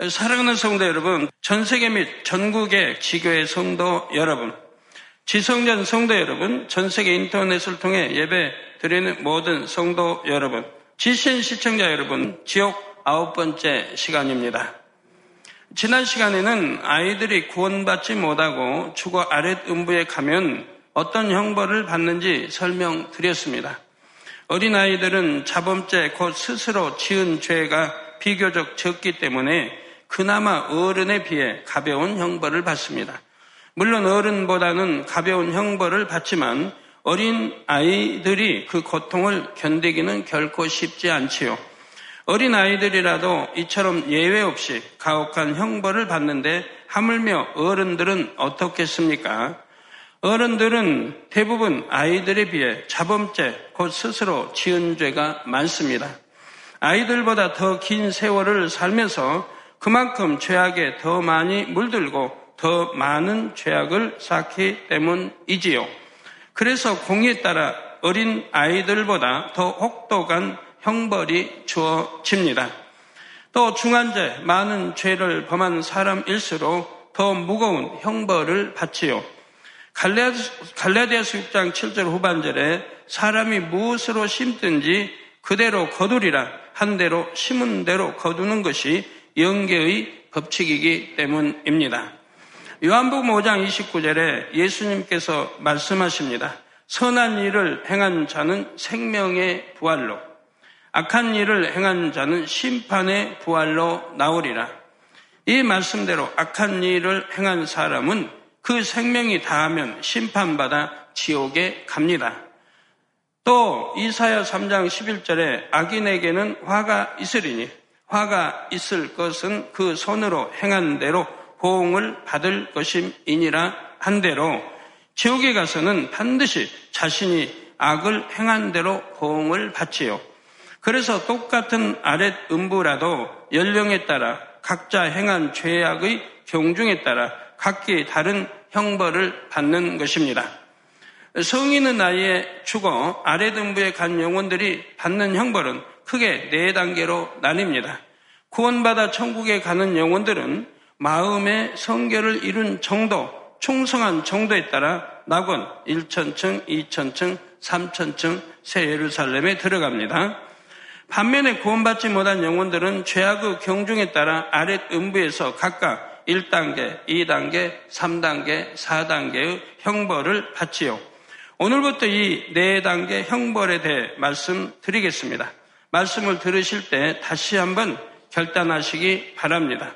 사랑하는 성도 여러분, 전 세계 및 전국의 지교의 성도 여러분, 지성전 성도 여러분, 전 세계 인터넷을 통해 예배 드리는 모든 성도 여러분, 지신 시청자 여러분, 지옥 아홉 번째 시간입니다. 지난 시간에는 아이들이 구원받지 못하고 주거 아랫 음부에 가면 어떤 형벌을 받는지 설명드렸습니다. 어린아이들은 자범죄 곧 스스로 지은 죄가 비교적 적기 때문에 그나마 어른에 비해 가벼운 형벌을 받습니다. 물론 어른보다는 가벼운 형벌을 받지만 어린 아이들이 그 고통을 견디기는 결코 쉽지 않지요. 어린 아이들이라도 이처럼 예외 없이 가혹한 형벌을 받는데 하물며 어른들은 어떻겠습니까? 어른들은 대부분 아이들에 비해 자범죄, 곧 스스로 지은 죄가 많습니다. 아이들보다 더 긴 세월을 살면서 그만큼 죄악에 더 많이 물들고 더 많은 죄악을 쌓기 때문이지요. 그래서 공에 따라 어린 아이들보다 더 혹독한 형벌이 주어집니다. 또 중한죄, 많은 죄를 범한 사람일수록 더 무거운 형벌을 받지요. 갈라디아서 6장 7절 후반절에 사람이 무엇으로 심든지 그대로 거두리라 한 대로 심은 대로 거두는 것이 영계의 법칙이기 때문입니다. 요한복음 5장 29절에 예수님께서 말씀하십니다. 선한 일을 행한 자는 생명의 부활로, 악한 일을 행한 자는 심판의 부활로 나오리라. 이 말씀대로 악한 일을 행한 사람은 그 생명이 다하면 심판받아 지옥에 갑니다. 또 이사야 3장 11절에 악인에게는 화가 있으리니 화가 있을 것은 그 손으로 행한 대로 보응을 받을 것임이니라 한 대로 지옥에 가서는 반드시 자신이 악을 행한 대로 보응을 받지요. 그래서 똑같은 아랫 음부라도 연령에 따라 각자 행한 죄악의 경중에 따라 각기 다른 형벌을 받는 것입니다. 성인의 나이에 죽어 아랫 음부에 간 영혼들이 받는 형벌은 크게 네 단계로 나뉩니다. 구원받아 천국에 가는 영혼들은 마음의 성결을 이룬 정도, 충성한 정도에 따라 낙원 1천층, 2천층, 3천층 새 예루살렘에 들어갑니다. 반면에 구원받지 못한 영혼들은 죄악의 경중에 따라 아랫 음부에서 각각 1단계, 2단계, 3단계, 4단계의 형벌을 받지요. 오늘부터 이 네 단계 형벌에 대해 말씀드리겠습니다. 말씀을 들으실 때 다시 한번 결단하시기 바랍니다.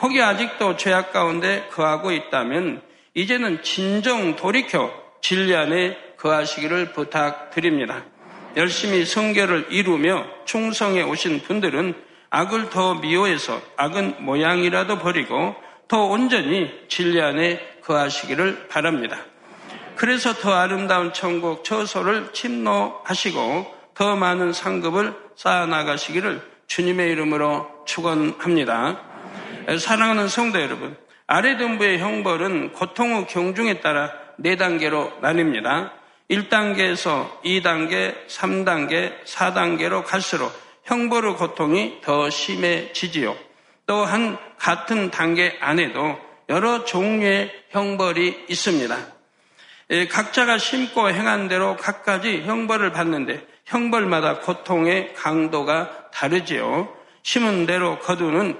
혹이 아직도 죄악 가운데 거하고 있다면 이제는 진정 돌이켜 진리 안에 거하시기를 부탁드립니다. 열심히 성결을 이루며 충성해 오신 분들은 악을 더 미워해서 악은 모양이라도 버리고 더 온전히 진리 안에 거하시기를 바랍니다. 그래서 더 아름다운 천국 처소를 침노하시고 더 많은 상급을 쌓아나가시기를 주님의 이름으로 축원합니다. 사랑하는 성도 여러분, 아래 등부의 형벌은 고통의 경중에 따라 네 단계로 나뉩니다. 1단계에서 2단계, 3단계, 4단계로 갈수록 형벌의 고통이 더 심해지지요. 또한 같은 단계 안에도 여러 종류의 형벌이 있습니다. 각자가 심고 행한 대로 각가지 형벌을 받는데 형벌마다 고통의 강도가 다르지요. 심은 대로 거두는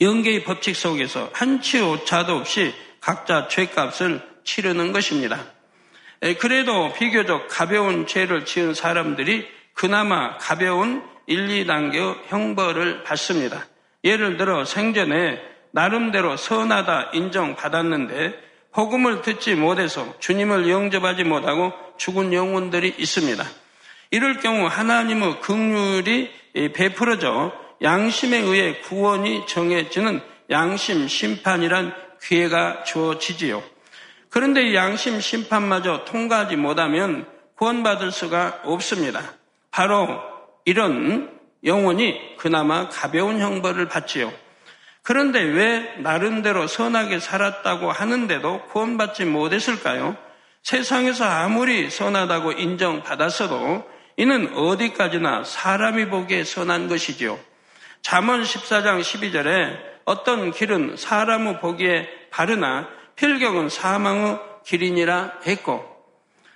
영계의 법칙 속에서 한치 오차도 없이 각자 죄값을 치르는 것입니다. 그래도 비교적 가벼운 죄를 지은 사람들이 그나마 가벼운 1, 2단계 형벌을 받습니다. 예를 들어 생전에 나름대로 선하다 인정받았는데 복음을 듣지 못해서 주님을 영접하지 못하고 죽은 영혼들이 있습니다. 이럴 경우 하나님의 극률이 베풀어져 양심에 의해 구원이 정해지는 양심 심판이란 기회가 주어지지요. 그런데 양심 심판마저 통과하지 못하면 구원받을 수가 없습니다. 바로 이런 영혼이 그나마 가벼운 형벌을 받지요. 그런데 왜 나름대로 선하게 살았다고 하는데도 구원받지 못했을까요? 세상에서 아무리 선하다고 인정받았어도 이는 어디까지나 사람이 보기에 선한 것이지요. 잠언 14장 12절에 어떤 길은 사람의 보기에 바르나 필경은 사망의 길이니라 했고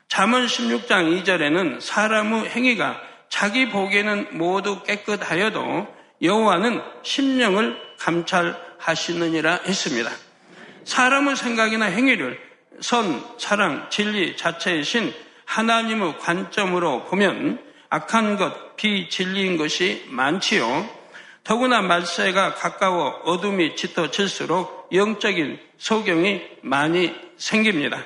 잠언 16장 2절에는 사람의 행위가 자기 보기에는 모두 깨끗하여도 여호와는 심령을 감찰하시느니라 했습니다. 사람의 생각이나 행위를 선, 사랑, 진리 자체의 신 하나님의 관점으로 보면 악한 것, 비진리인 것이 많지요. 더구나 말세가 가까워 어둠이 짙어질수록 영적인 소경이 많이 생깁니다.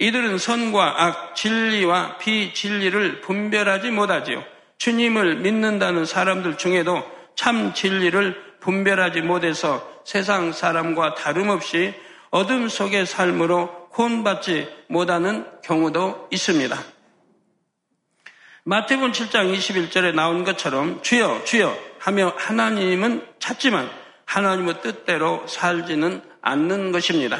이들은 선과 악, 진리와 비진리를 분별하지 못하지요. 주님을 믿는다는 사람들 중에도 참 진리를 분별하지 못해서 세상 사람과 다름없이 어둠 속의 삶으로 구원받지 못하는 경우도 있습니다. 마태복음 7장 21절에 나온 것처럼 주여 주여 하며 하나님은 찾지만 하나님의 뜻대로 살지는 않는 것입니다.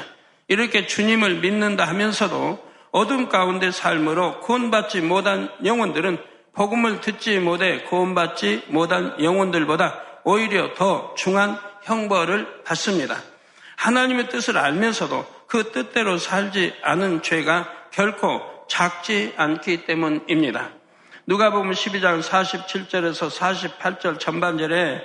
이렇게 주님을 믿는다 하면서도 어둠 가운데 삶으로 구원받지 못한 영혼들은 복음을 듣지 못해 구원받지 못한 영혼들보다 오히려 더 중한 형벌을 받습니다. 하나님의 뜻을 알면서도 그 뜻대로 살지 않은 죄가 결코 작지 않기 때문입니다. 누가 보면 12장 47절에서 48절 전반절에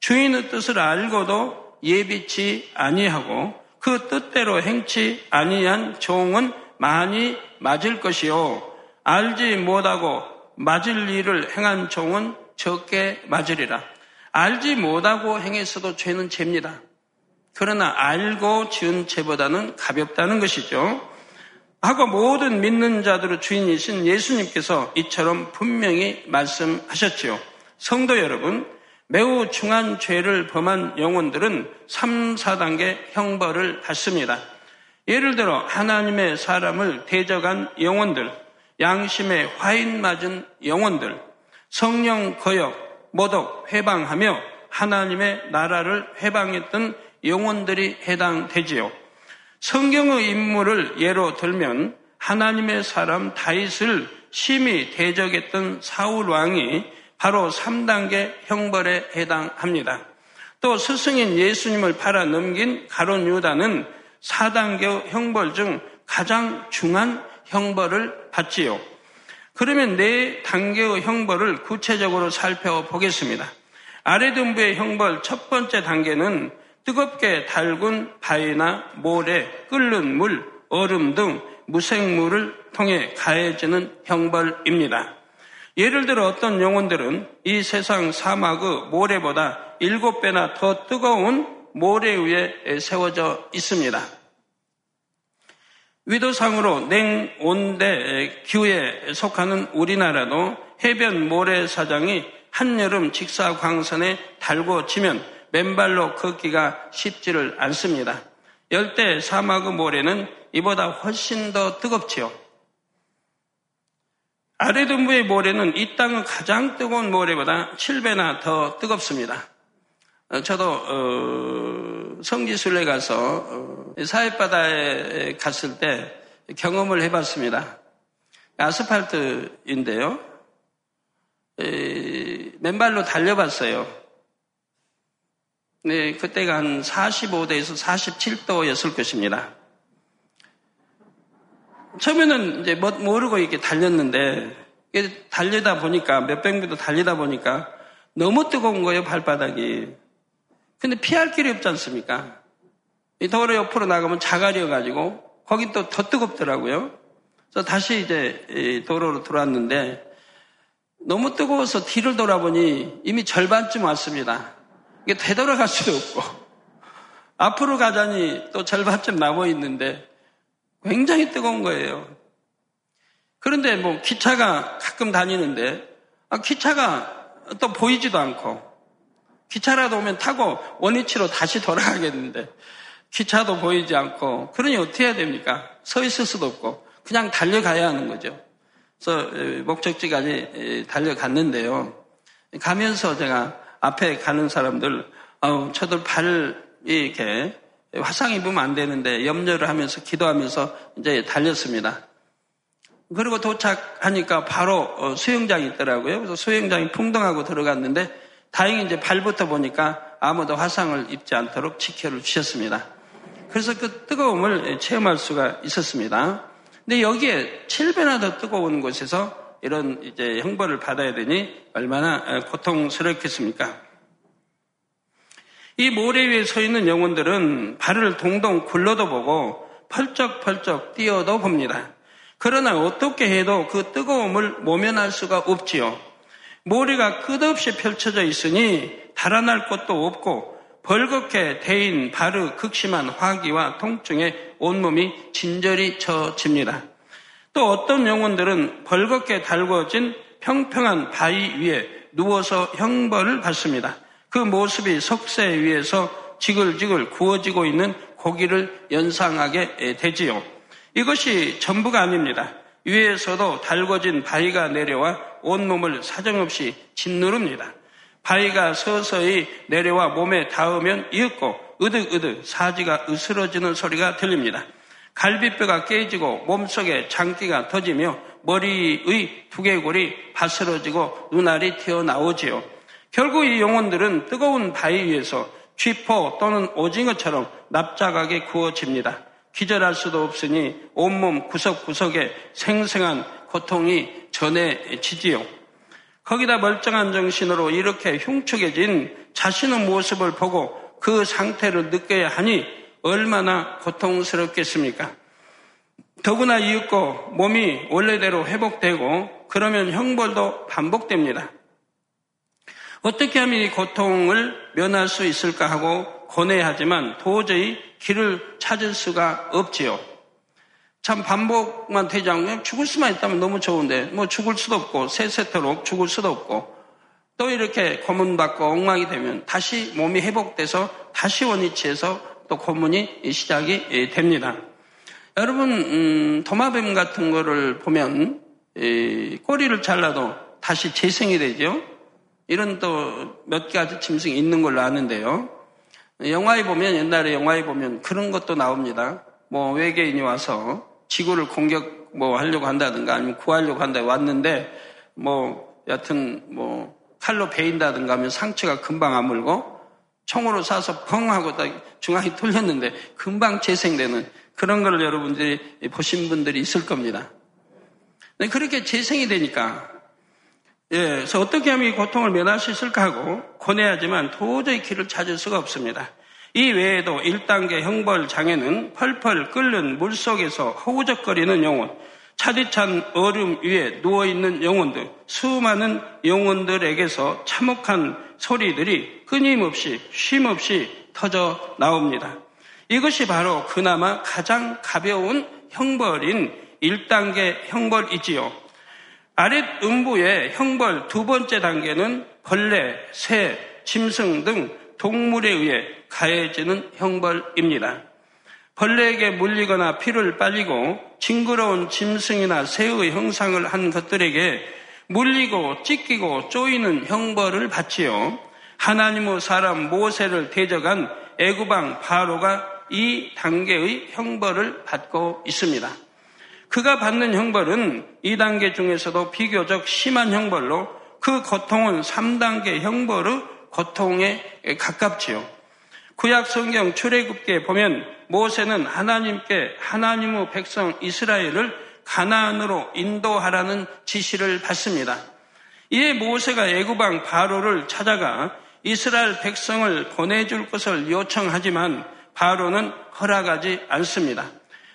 주인의 뜻을 알고도 예비치 아니하고 그 뜻대로 행치 아니한 종은 많이 맞을 것이요. 알지 못하고 맞을 일을 행한 종은 적게 맞으리라. 알지 못하고 행했어도 죄는 죄입니다. 그러나 알고 지은 죄보다는 가볍다는 것이죠. 하고 모든 믿는 자들의 주인이신 예수님께서 이처럼 분명히 말씀하셨지요. 성도 여러분, 매우 중한 죄를 범한 영혼들은 3, 4단계 형벌을 받습니다. 예를 들어 하나님의 사람을 대적한 영혼들, 양심에 화인 맞은 영혼들, 성령 거역, 모독, 회방하며 하나님의 나라를 회방했던 영혼들이 해당되지요. 성경의 인물을 예로 들면 하나님의 사람 다윗을 심히 대적했던 사울 왕이 바로 3단계 형벌에 해당합니다. 또 스승인 예수님을 팔아 넘긴 가론 유다는 4단계 형벌 중 가장 중한 형벌을 받지요. 그러면 네 단계의 형벌을 구체적으로 살펴보겠습니다. 아래 등부의 형벌 첫 번째 단계는 뜨겁게 달군 바위나 모래, 끓는 물, 얼음 등 무생물을 통해 가해지는 형벌입니다. 예를 들어 어떤 영혼들은 이 세상 사막의 모래보다 일곱 배나 더 뜨거운 모래 위에 세워져 있습니다. 위도상으로 냉온대 기후에 속하는 우리나라도 해변 모래사장이 한여름 직사광선에 달궈지면 맨발로 걷기가 쉽지를 않습니다. 열대 사막의 모래는 이보다 훨씬 더 뜨겁지요. 아래등부의 모래는 이 땅의 가장 뜨거운 모래보다 7배나 더 뜨겁습니다. 어, 저도 어, 성지순례 가서 어, 사회바다에 갔을 때 경험을 해봤습니다. 아스팔트인데요. 에, 맨발로 달려봤어요. 네, 그때가 한 45도에서 47도였을 것입니다. 처음에는 이제 뭐, 모르고 이렇게 달렸는데, 달리다 보니까, 몇백 미터 달리다 보니까 너무 뜨거운 거예요, 발바닥이. 근데 피할 길이 없지 않습니까? 이 도로 옆으로 나가면 자갈이어가지고, 거긴 또 더 뜨겁더라고요. 그래서 다시 이제 도로로 들어왔는데, 너무 뜨거워서 뒤를 돌아보니 이미 절반쯤 왔습니다. 이게 되돌아갈 수도 없고, 앞으로 가자니 또 절반쯤 남아 있는데, 굉장히 뜨거운 거예요. 그런데 뭐 기차가 가끔 다니는데 아, 기차가 또 보이지도 않고 기차라도 오면 타고 원위치로 다시 돌아가겠는데 기차도 보이지 않고 그러니 어떻게 해야 됩니까? 서 있을 수도 없고 그냥 달려가야 하는 거죠. 그래서 목적지까지 달려갔는데요. 가면서 제가 앞에 가는 사람들, 아우, 저들 발이 이렇게 화상 입으면 안 되는데 염려를 하면서 기도하면서 이제 달렸습니다. 그리고 도착하니까 바로 어, 수영장이 있더라고요. 그래서 수영장이 풍덩하고 들어갔는데 다행히 이제 발부터 보니까 아무도 화상을 입지 않도록 지켜를 주셨습니다. 그래서 그 뜨거움을 체험할 수가 있었습니다. 근데 여기에 7배나 더 뜨거운 곳에서 이런 이제 형벌을 받아야 되니 얼마나 고통스럽겠습니까? 이 모래 위에 서 있는 영혼들은 발을 동동 굴러도 보고 펄쩍펄쩍 뛰어도 봅니다. 그러나 어떻게 해도 그 뜨거움을 모면할 수가 없지요. 모래가 끝없이 펼쳐져 있으니 달아날 곳도 없고 벌겋게 대인 바르 극심한 화기와 통증에 온몸이 진절이 처집니다. 또 어떤 영혼들은 벌겋게 달궈진 평평한 바위 위에 누워서 형벌을 받습니다. 그 모습이 석쇠 위에서 지글지글 구워지고 있는 고기를 연상하게 되지요. 이것이 전부가 아닙니다. 위에서도 달궈진 바위가 내려와 온몸을 사정없이 짓누릅니다. 바위가 서서히 내려와 몸에 닿으면 이윽고 으득으득 사지가 으스러지는 소리가 들립니다. 갈비뼈가 깨지고 몸속에 장기가 터지며 머리의 두개골이 바스러지고 눈알이 튀어나오지요. 결국 이 영혼들은 뜨거운 바위 위에서 쥐포 또는 오징어처럼 납작하게 구워집니다. 기절할 수도 없으니 온몸 구석구석에 생생한 고통이 전해지지요. 거기다 멀쩡한 정신으로 이렇게 흉측해진 자신의 모습을 보고 그 상태를 느껴야 하니 얼마나 고통스럽겠습니까? 더구나 이윽고 몸이 원래대로 회복되고 그러면 형벌도 반복됩니다. 어떻게 하면 이 고통을 면할 수 있을까 하고 고뇌하지만 도저히 길을 찾을 수가 없지요. 참 반복만 되지 않고 죽을 수만 있다면 너무 좋은데 뭐 죽을 수도 없고 세세토록 죽을 수도 없고 또 이렇게 고문받고 엉망이 되면 다시 몸이 회복돼서 다시 원위치에서 또 고문이 시작이 됩니다. 여러분 음, 도마뱀 같은 거를 보면 꼬리를 잘라도 다시 재생이 되죠. 이런 또 몇 가지 짐승이 있는 걸로 아는데요. 영화에 보면 옛날에 영화에 보면 그런 것도 나옵니다. 뭐 외계인이 와서 지구를 공격 뭐 하려고 한다든가 아니면 구하려고 한다 왔는데 뭐 여튼 뭐 칼로 베인다든가 하면 상처가 금방 아물고 총으로 쏴서 펑 하고 딱 중앙이 뚫렸는데 금방 재생되는 그런 걸 여러분들이 보신 분들이 있을 겁니다. 그렇게 재생이 되니까 예, 그래서 어떻게 하면 이 고통을 면할 수 있을까 하고 고뇌하지만 도저히 길을 찾을 수가 없습니다. 이 외에도 1단계 형벌 장애는 펄펄 끓는 물 속에서 허우적거리는 영혼, 차디찬 얼음 위에 누워있는 영혼들, 수많은 영혼들에게서 참혹한 소리들이 끊임없이 쉼없이 터져 나옵니다. 이것이 바로 그나마 가장 가벼운 형벌인 1단계 형벌이지요. 아랫 음부의 형벌 두 번째 단계는 벌레, 새, 짐승 등 동물에 의해 가해지는 형벌입니다. 벌레에게 물리거나 피를 빨리고 징그러운 짐승이나 새의 형상을 한 것들에게 물리고 찢기고 쪼이는 형벌을 받지요. 하나님의 사람 모세를 대적한 애구방 바로가 이 단계의 형벌을 받고 있습니다. 그가 받는 형벌은 이 단계 중에서도 비교적 심한 형벌로 그 고통은 3단계 형벌의 고통에 가깝지요. 구약 성경 출애굽기에 보면 모세는 하나님께 하나님의 백성 이스라엘을 가나안으로 인도하라는 지시를 받습니다. 이에 모세가 애굽왕 바로를 찾아가 이스라엘 백성을 보내줄 것을 요청하지만 바로는 허락하지 않습니다.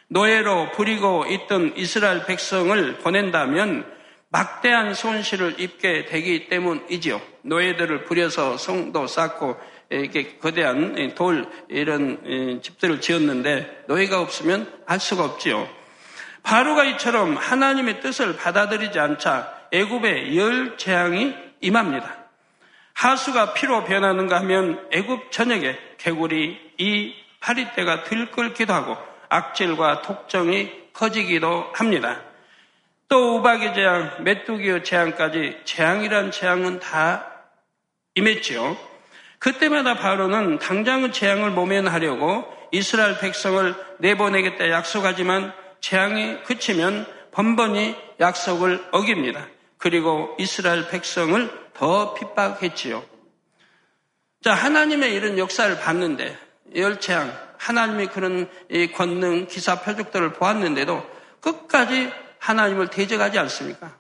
노예로 부리고 있던 이스라엘 백성을 보낸다면 막대한 손실을 입게 되기 때문이지요. 노예들을 부려서 성도 쌓고 이렇게 거대한 돌 이런 집들을 지었는데 노예가 없으면 할 수가 없지요. 바로가 이처럼 하나님의 뜻을 받아들이지 않자 애굽의 열 재앙이 임합니다. 하수가 피로 변하는가 하면 애굽 전역에 개구리, 이 파리떼가 들끓기도 하고 악질과 독정이 커지기도 합니다. 또 우박의 재앙, 메뚜기의 재앙까지 재앙이란 재앙은 다 임했지요. 그때마다 바로는 당장의 재앙을 모면하려고 이스라엘 백성을 내보내겠다 약속하지만 재앙이 그치면 번번이 약속을 어깁니다. 그리고 이스라엘 백성을 더 핍박했지요. 자, 하나님의 이런 역사를 봤는데, 열체양, 하나님의 그런 권능, 기사, 표적들을 보았는데도 끝까지 하나님을 대적하지 않습니까?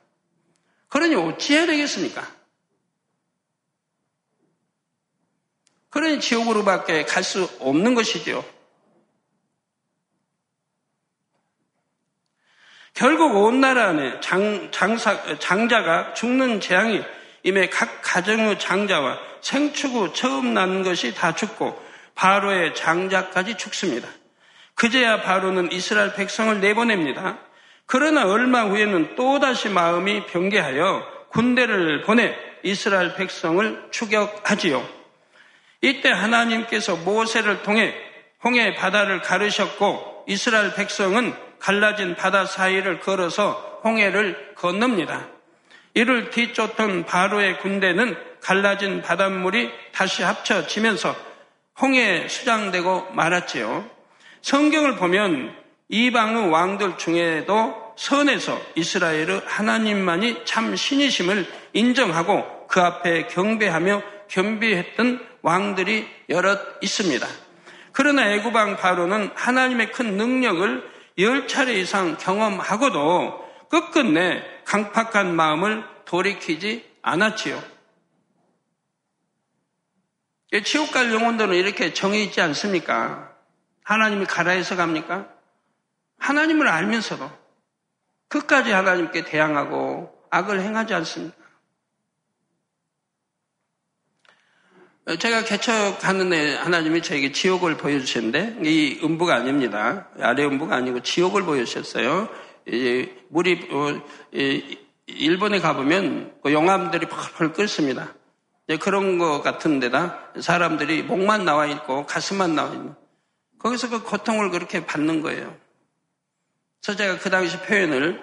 그러니 어찌해야 되겠습니까? 그러니 지옥으로밖에 갈 수 없는 것이지요. 결국 온 나라 안에 장, 장사, 장자가 죽는 재앙이 임해 각 가정의 장자와 생축후 처음 난 것이 다 죽고 바로의 장자까지 죽습니다. 그제야 바로는 이스라엘 백성을 내보냅니다. 그러나 얼마 후에는 또다시 마음이 변개하여 군대를 보내 이스라엘 백성을 추격하지요. 이때 하나님께서 모세를 통해 홍해 바다를 가르셨고 이스라엘 백성은 갈라진 바다 사이를 걸어서 홍해를 건넙니다. 이를 뒤쫓던 바로의 군대는 갈라진 바닷물이 다시 합쳐지면서 홍해에 수장되고 말았지요. 성경을 보면 이방의 왕들 중에도 선에서 이스라엘의 하나님만이 참 신이심을 인정하고 그 앞에 경배하며 겸비했던 왕들이 여럿 있습니다. 그러나 애구방 바로는 하나님의 큰 능력을 열 차례 이상 경험하고도 끝끝내 강팍한 마음을 돌이키지 않았지요. 지옥 갈 영혼들은 이렇게 정해 있지 않습니까? 하나님이 가라 해서 갑니까? 하나님을 알면서도 끝까지 하나님께 대항하고 악을 행하지 않습니까? 제가 개척하는 하나님이 저에게 지옥을 보여주셨는데 이 음부가 아닙니다. 아래 음부가 아니고 지옥을 보여주셨어요. 물이 어, 일본에 가보면 그 용암들이 펄펄 끓습니다. 그런 것 같은 데다 사람들이 목만 나와 있고 가슴만 나와 있는 거기서 그 고통을 그렇게 받는 거예요. 그래서 제가 그 당시 표현을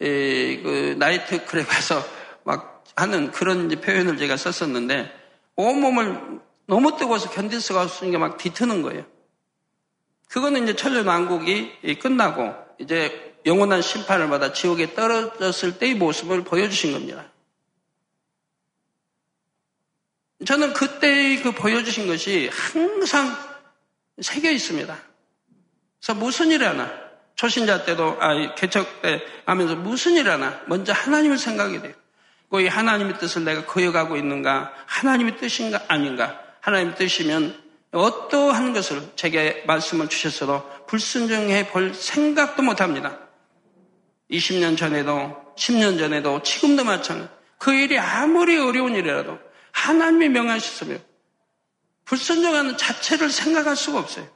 그 나이트 클럽 에서 막 하는 그런 표현을 제가 썼었는데 온몸을 너무 뜨거워서 견딜 수가 없으니까 막 뒤트는 거예요. 그거는 이제 천년왕국이 끝나고 이제 영원한 심판을 받아 지옥에 떨어졌을 때의 모습을 보여주신 겁니다. 저는 그때의 그 보여주신 것이 항상 새겨 있습니다. 그래서 무슨 일 하나, 초신자 때도, 아, 개척 때 하면서 무슨 일 하나, 먼저 하나님을 생각이 돼요. 이 하나님의 뜻을 내가 거여가고 있는가? 하나님의 뜻인가? 아닌가? 하나님의 뜻이면 어떠한 것을 제게 말씀을 주셨어도 불순종해 볼 생각도 못 합니다. 20년 전에도, 10년 전에도, 지금도 마찬가지. 그 일이 아무리 어려운 일이라도 하나님이 명하셨으면 불순종하는 자체를 생각할 수가 없어요.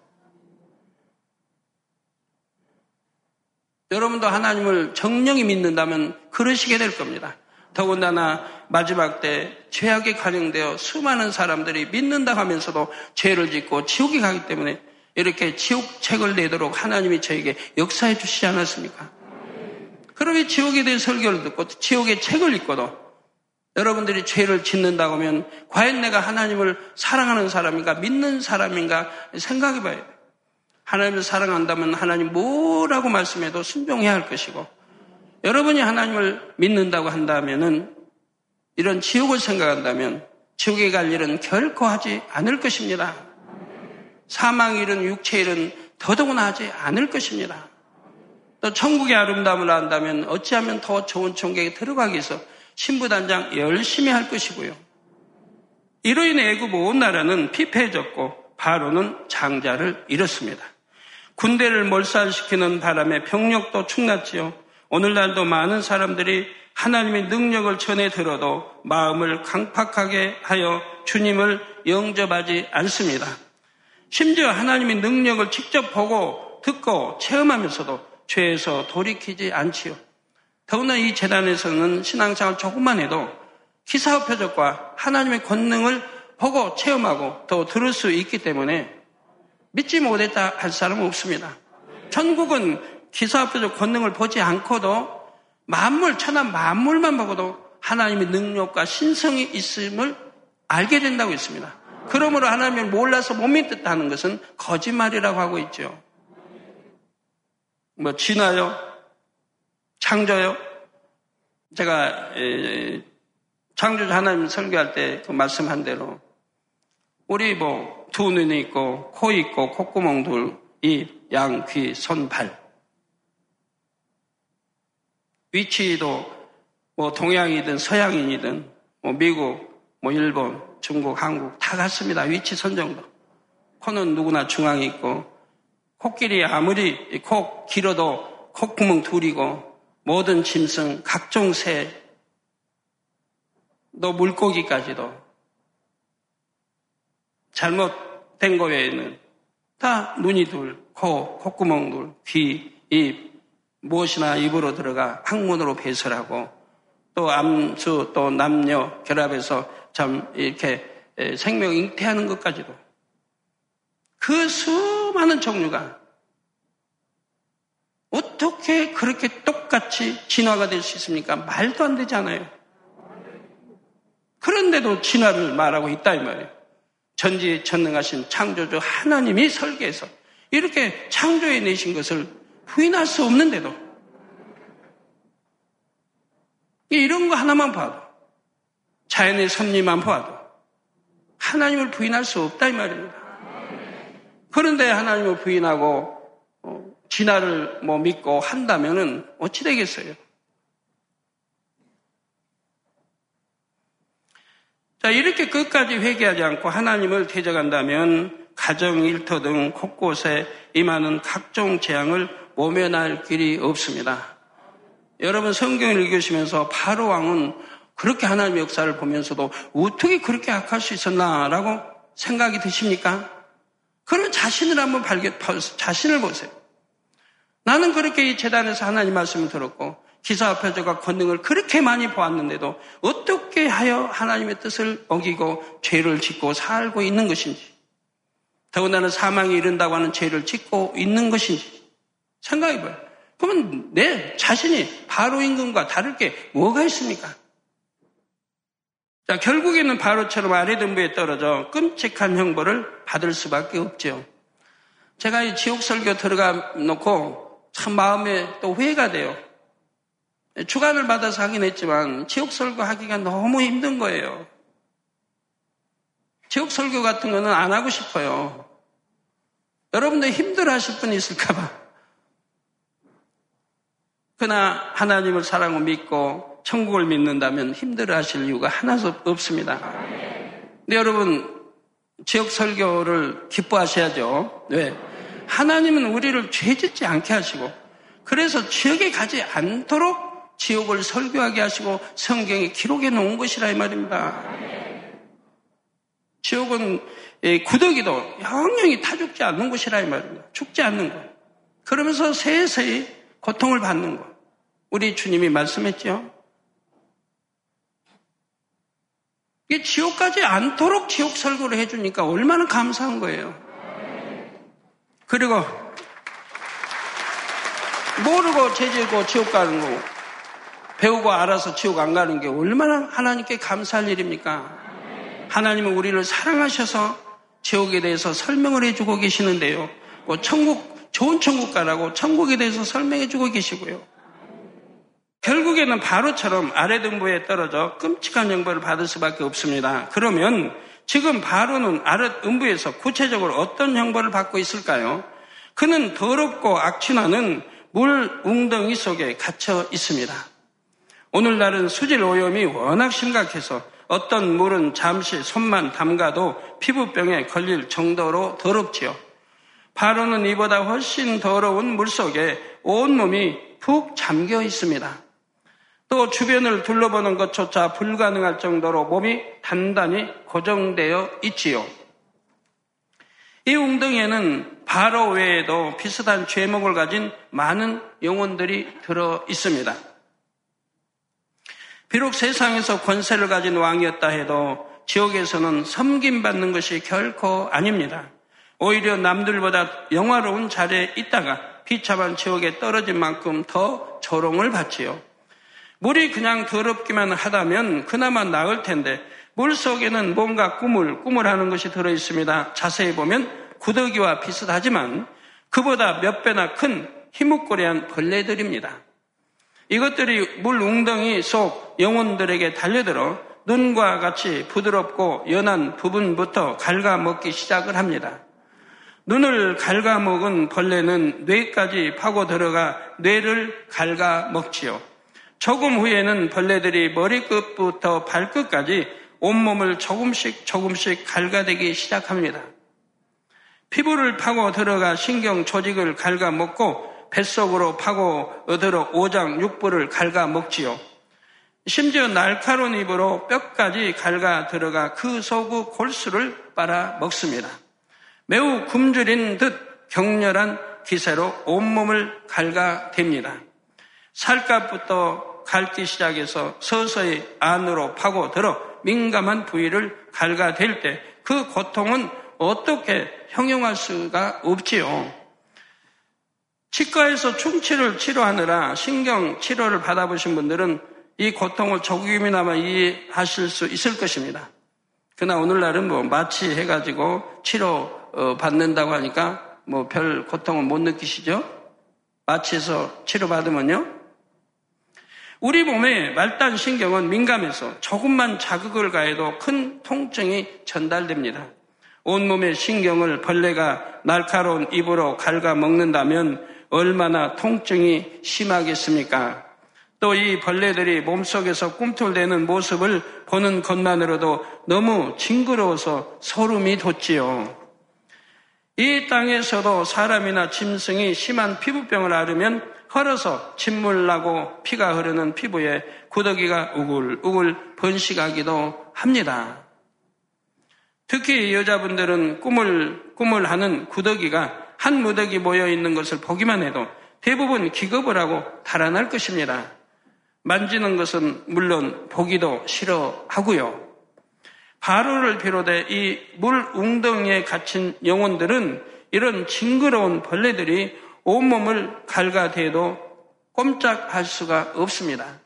여러분도 하나님을 정령히 믿는다면 그러시게 될 겁니다. 더군다나 마지막 때 죄악에 관영되어 수많은 사람들이 믿는다 하면서도 죄를 짓고 지옥에 가기 때문에 이렇게 지옥 책을 내도록 하나님이 저에게 역사해 주시지 않았습니까? 그러게 지옥에 대해 설교를 듣고 지옥의 책을 읽고도 여러분들이 죄를 짓는다고 하면 과연 내가 하나님을 사랑하는 사람인가 믿는 사람인가 생각해 돼. 하나님을 사랑한다면 하나님 뭐라고 말씀해도 순종해야 할 것이고 여러분이 하나님을 믿는다고 한다면은 이런 지옥을 생각한다면 지옥에 갈 일은 결코 하지 않을 것입니다. 사망 일은 육체 일은 더더구나 하지 않을 것입니다. 또 천국의 아름다움을 안다면 어찌하면 더 좋은 천국에 들어가기 위해서 신부단장 열심히 할 것이고요. 이로 인해 애굽 온 나라는 피폐해졌고 바로는 장자를 잃었습니다. 군대를 몰살시키는 바람에 병력도 축났지요. 오늘날도 많은 사람들이 하나님의 능력을 전해 들어도 마음을 강팍하게 하여 주님을 영접하지 않습니다. 심지어 하나님의 능력을 직접 보고 듣고 체험하면서도 죄에서 돌이키지 않지요. 더구나 이 재단에서는 신앙생활 조금만 해도 기사와 표적과 하나님의 권능을 보고 체험하고 또 들을 수 있기 때문에 믿지 못했다 할 사람은 없습니다. 천국은 기사와 표적 권능을 보지 않고도 만물, 천하 만물만 보고도 하나님의 능력과 신성이 있음을 알게 된다고 했습니다. 그러므로 하나님을 몰라서 못 믿겠다는 것은 거짓말이라고 하고 있죠. 뭐, 진화요? 창조요? 제가 창조주 하나님 설교할 때 그 말씀한 대로 우리 뭐 두 눈이 있고 코 있고 콧구멍 둘, 입, 양, 귀, 손, 발. 위치도 뭐 동양이든 서양인이든 뭐 미국, 뭐 일본, 중국, 한국 다 같습니다. 위치 선정도. 코는 누구나 중앙에 있고 코끼리 아무리 코 길어도 콧구멍 둘이고 모든 짐승, 각종 새, 또 물고기까지도 잘못된 거 외에는 다 눈이 둘, 코, 콧구멍 둘, 귀, 입, 무엇이나 입으로 들어가 항문으로 배설하고 또 암수, 또 남녀 결합해서 참 이렇게 생명 잉태하는 것까지도 그 수많은 종류가 어떻게 그렇게 똑같이 진화가 될 수 있습니까? 말도 안 되잖아요. 그런데도 진화를 말하고 있다 이 말이에요. 전지 전능하신 창조주 하나님이 설계해서 이렇게 창조해 내신 것을 부인할 수 없는데도 이런 거 하나만 봐도 자연의 섭리만 봐도 하나님을 부인할 수 없다 이 말입니다. 그런데 하나님을 부인하고 어, 진화를 뭐 믿고 한다면은 어찌 되겠어요? 자, 이렇게 끝까지 회개하지 않고 하나님을 대적한다면 가정, 일터 등 곳곳에 임하는 각종 재앙을 모면할 길이 없습니다. 여러분 성경을 읽으시면서 바로 왕은 그렇게 하나님의 역사를 보면서도 어떻게 그렇게 악할 수 있었나라고 생각이 드십니까? 그러면 자신을 한번 발견, 자신을 보세요. 나는 그렇게 이 재단에서 하나님 말씀을 들었고 기사 앞에 저가 권능을 그렇게 많이 보았는데도 어떻게 하여 하나님의 뜻을 어기고 죄를 짓고 살고 있는 것인지 더군다나 사망에 이른다고 하는 죄를 짓고 있는 것인지 생각해봐요. 그러면 내 자신이 바로 임금과 다를 게 뭐가 있습니까? 자, 결국에는 바로처럼 아래 등부에 떨어져 끔찍한 형벌을 받을 수밖에 없죠. 제가 이 지옥 설교 들어가 놓고 참 마음에 또 후회가 돼요. 주간을 받아서 하긴 했지만 지옥 설교 하기가 너무 힘든 거예요. 지옥 설교 같은 거는 안 하고 싶어요. 여러분들 힘들어 하실 분이 있을까봐. 그러나 하나님을 사랑하고 믿고 천국을 믿는다면 힘들어 하실 이유가 하나도 없습니다. 근데 여러분, 지옥 설교를 기뻐하셔야죠. 왜? 하나님은 우리를 죄 짓지 않게 하시고, 그래서 지옥에 가지 않도록 지옥을 설교하게 하시고 성경에 기록해 놓은 것이라 이 말입니다. 지옥은 구더기도 영영이 타 죽지 않는 곳이라 이 말입니다. 죽지 않는 것. 그러면서 세세히 고통을 받는 것. 우리 주님이 말씀했죠. 이게 지옥까지 않도록 지옥 설교를 해주니까 얼마나 감사한 거예요. 그리고 모르고 죄지고 지옥 가는 거고 배우고 알아서 지옥 안 가는 게 얼마나 하나님께 감사할 일입니까? 하나님은 우리를 사랑하셔서 지옥에 대해서 설명을 해주고 계시는데요. 뭐 천국, 좋은 천국 가라고 천국에 대해서 설명해 주고 계시고요. 결국에는 바로처럼 아래 등부에 떨어져 끔찍한 형벌을 받을 수밖에 없습니다. 그러면 지금 바로는 아래 음부에서 구체적으로 어떤 형벌을 받고 있을까요? 그는 더럽고 악취나는 물 웅덩이 속에 갇혀 있습니다. 오늘날은 수질 오염이 워낙 심각해서 어떤 물은 잠시 손만 담가도 피부병에 걸릴 정도로 더럽지요. 바로는 이보다 훨씬 더러운 물 속에 온몸이 푹 잠겨 있습니다. 또 주변을 둘러보는 것조차 불가능할 정도로 몸이 단단히 고정되어 있지요. 이 웅덩이에는 바로 외에도 비슷한 죄목을 가진 많은 영혼들이 들어 있습니다. 비록 세상에서 권세를 가진 왕이었다 해도 지옥에서는 섬김받는 것이 결코 아닙니다. 오히려 남들보다 영화로운 자리에 있다가 비참한 지옥에 떨어진 만큼 더 조롱을 받지요. 물이 그냥 더럽기만 하다면 그나마 나을 텐데 물 속에는 뭔가 꿈을 꿈을 하는 것이 들어 있습니다. 자세히 보면 구더기와 비슷하지만 그보다 몇 배나 큰 희묵거리한 벌레들입니다. 이것들이 물 웅덩이 속 영혼들에게 달려들어 눈과 같이 부드럽고 연한 부분부터 갉아먹기 시작을 합니다. 눈을 갉아먹은 벌레는 뇌까지 파고 들어가 뇌를 갉아먹지요. 조금 후에는 벌레들이 머리끝부터 발끝까지 온몸을 조금씩 조금씩 갉아대기 시작합니다. 피부를 파고 들어가 신경 조직을 갉아먹고 뱃속으로 파고 얻으러 오장 육부를 갉아먹지요. 심지어 날카로운 입으로 뼈까지 갉아 들어가 그 속의 골수를 빨아 먹습니다. 매우 굶주린 듯 격렬한 기세로 온몸을 갉아댑니다. 살갗부터 갉기 시작해서 서서히 안으로 파고들어 민감한 부위를 갉아댈 때 그 고통은 어떻게 형용할 수가 없지요. 치과에서 충치를 치료하느라 신경 치료를 받아보신 분들은 이 고통을 조금이나마 이해하실 수 있을 것입니다. 그러나 오늘날은 뭐 마취 해가지고 치료 어, 받는다고 하니까 뭐 별 고통을 못 느끼시죠? 마취해서 치료받으면요. 우리 몸의 말단 신경은 민감해서 조금만 자극을 가해도 큰 통증이 전달됩니다. 온몸의 신경을 벌레가 날카로운 입으로 갉아 먹는다면 얼마나 통증이 심하겠습니까? 또 이 벌레들이 몸속에서 꿈틀대는 모습을 보는 것만으로도 너무 징그러워서 소름이 돋지요. 이 땅에서도 사람이나 짐승이 심한 피부병을 앓으면 헐어서 침물 나고 피가 흐르는 피부에 구더기가 우글우글 번식하기도 합니다. 특히 여자분들은 꿈을, 꿈을 하는 구더기가 한 무더기 모여 있는 것을 보기만 해도 대부분 기겁을 하고 달아날 것입니다. 만지는 것은 물론 보기도 싫어하고요. 바로를 비롯해 이 물 웅덩이에 갇힌 영혼들은 이런 징그러운 벌레들이 온몸을 갉아대도 꼼짝할 수가 없습니다.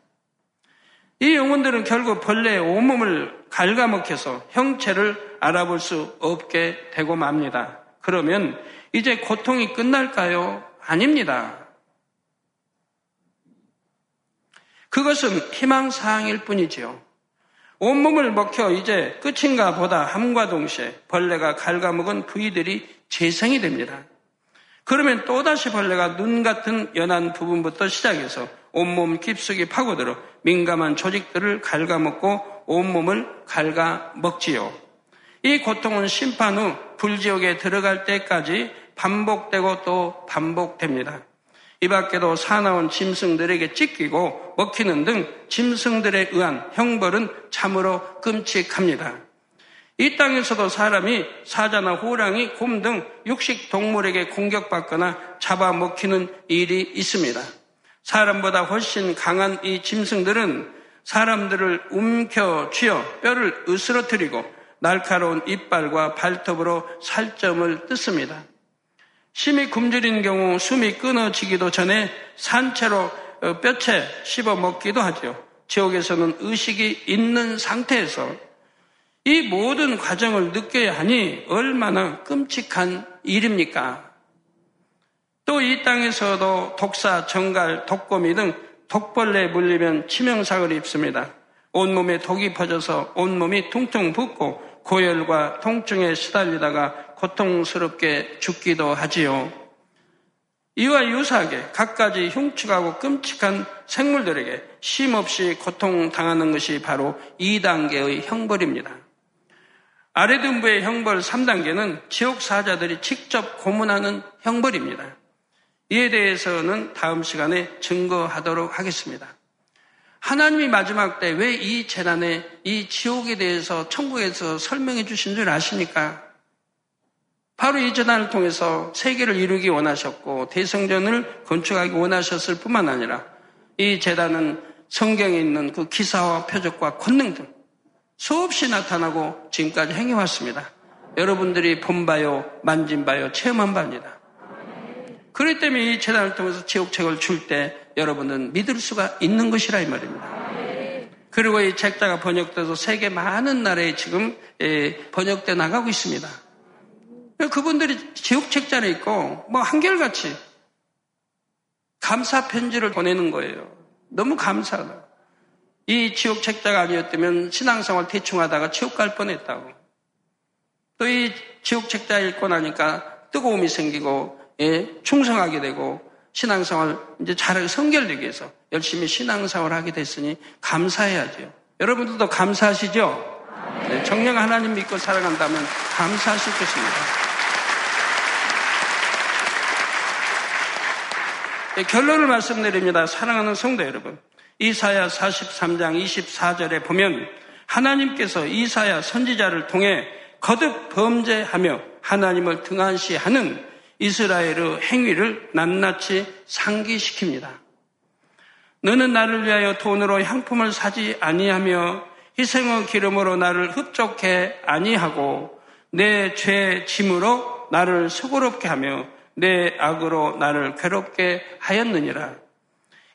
이 영혼들은 결국 벌레의 온몸을 갉아먹혀서 형체를 알아볼 수 없게 되고 맙니다. 그러면 이제 고통이 끝날까요? 아닙니다. 그것은 희망사항일 뿐이지요. 온몸을 먹혀 이제 끝인가 보다 함과 동시에 벌레가 갉아먹은 부위들이 재생이 됩니다. 그러면 또다시 벌레가 눈 같은 연한 부분부터 시작해서 온몸 깊숙이 파고들어 민감한 조직들을 갉아먹고 온몸을 갉아먹지요. 이 고통은 심판 후 불지옥에 들어갈 때까지 반복되고 또 반복됩니다. 이 밖에도 사나운 짐승들에게 찢기고 먹히는 등 짐승들에 의한 형벌은 참으로 끔찍합니다. 이 땅에서도 사람이 사자나 호랑이, 곰 등 육식 동물에게 공격받거나 잡아먹히는 일이 있습니다. 사람보다 훨씬 강한 이 짐승들은 사람들을 움켜쥐어 뼈를 으스러뜨리고 날카로운 이빨과 발톱으로 살점을 뜯습니다. 심히 굶주린 경우 숨이 끊어지기도 전에 산채로 어, 뼈채 씹어 먹기도 하죠. 지옥에서는 의식이 있는 상태에서 이 모든 과정을 느껴야 하니 얼마나 끔찍한 일입니까? 또 이 땅에서도 독사, 정갈, 독거미 등 독벌레에 물리면 치명상을 입습니다. 온몸에 독이 퍼져서 온몸이 퉁퉁 붓고 고열과 통증에 시달리다가 고통스럽게 죽기도 하지요. 이와 유사하게 갖가지 흉측하고 끔찍한 생물들에게 쉼없이 고통당하는 것이 바로 2단계의 형벌입니다. 아래등부의 형벌 3단계는 지옥 사자들이 직접 고문하는 형벌입니다. 이에 대해서는 다음 시간에 증거하도록 하겠습니다. 하나님이 마지막 때 왜 이 재난에 이 지옥에 대해서 천국에서 설명해 주신 줄 아십니까? 바로 이 재난을 통해서 세계를 이루기 원하셨고 대성전을 건축하기 원하셨을 뿐만 아니라 이 재단은 성경에 있는 그 기사와 표적과 권능 등 수없이 나타나고 지금까지 행해왔습니다. 여러분들이 본 바요, 만진 바요, 체험한 바입니다. 그렇기 때문에 이 재단을 통해서 지옥책을 줄 때 여러분은 믿을 수가 있는 것이라 이 말입니다. 그리고 이 책자가 번역돼서 세계 많은 나라에 지금 예, 번역돼 나가고 있습니다. 그분들이 지옥 책자에 있고 뭐 한결같이 감사 편지를 보내는 거예요. 너무 감사하다. 이 지옥 책자가 아니었다면 신앙생활 대충 하다가 지옥 갈 뻔했다고. 또 이 지옥 책자 읽고 나니까 뜨거움이 생기고 예, 충성하게 되고 신앙생활 이제 잘 성결되기 위해서 열심히 신앙생활을 하게 됐으니 감사해야죠. 여러분들도 감사하시죠? 네, 정령 하나님 믿고 살아간다면 감사하실 것입니다. 네, 결론을 말씀드립니다. 사랑하는 성도 여러분. 이사야 43장 24절에 보면 하나님께서 이사야 선지자를 통해 거듭 범죄하며 하나님을 등한시하는 이스라엘의 행위를 낱낱이 상기시킵니다. 너는 나를 위하여 돈으로 향품을 사지 아니하며 희생의 기름으로 나를 흡족해 아니하고 내 죄 짐으로 나를 수고롭게 하며 내 악으로 나를 괴롭게 하였느니라.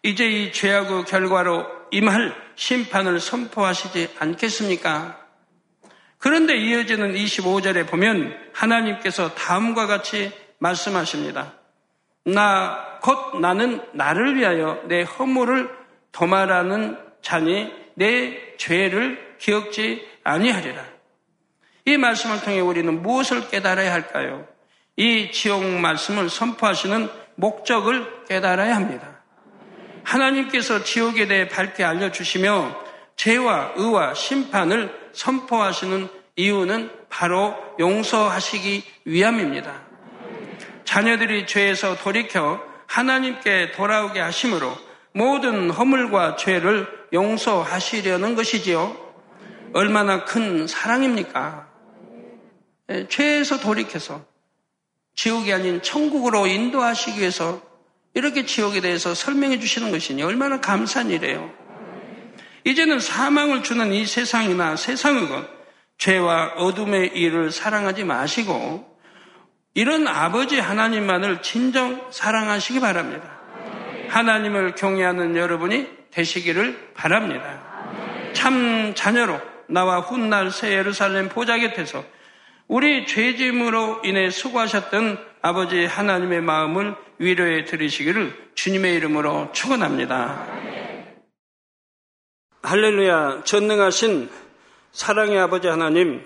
이제 이 죄악의 결과로 임할 심판을 선포하시지 않겠습니까? 그런데 이어지는 25절에 보면 하나님께서 다음과 같이 말씀하십니다. 나, 곧 나는 나를 위하여 내 허물을 도말하는 자니 내 죄를 기억지 아니하리라. 이 말씀을 통해 우리는 무엇을 깨달아야 할까요? 이 지옥 말씀을 선포하시는 목적을 깨달아야 합니다. 하나님께서 지옥에 대해 밝게 알려주시며 죄와 의와 심판을 선포하시는 이유는 바로 용서하시기 위함입니다. 자녀들이 죄에서 돌이켜 하나님께 돌아오게 하심으로 모든 허물과 죄를 용서하시려는 것이지요. 얼마나 큰 사랑입니까? 예, 죄에서 돌이켜서 지옥이 아닌 천국으로 인도하시기 위해서 이렇게 지옥에 대해서 설명해 주시는 것이니 얼마나 감사한 일이에요. 이제는 사망을 주는 이 세상이나 세상의 것, 죄와 어둠의 일을 사랑하지 마시고 이런 아버지 하나님만을 진정 사랑하시기 바랍니다. 하나님을 경외하는 여러분이 되시기를 바랍니다. 참 자녀로 나와 훗날 새 예루살렘 보좌 곁에서 우리 죄짐으로 인해 수고하셨던 아버지 하나님의 마음을 위로해 드리시기를 주님의 이름으로 축원합니다. 할렐루야 전능하신 사랑의 아버지 하나님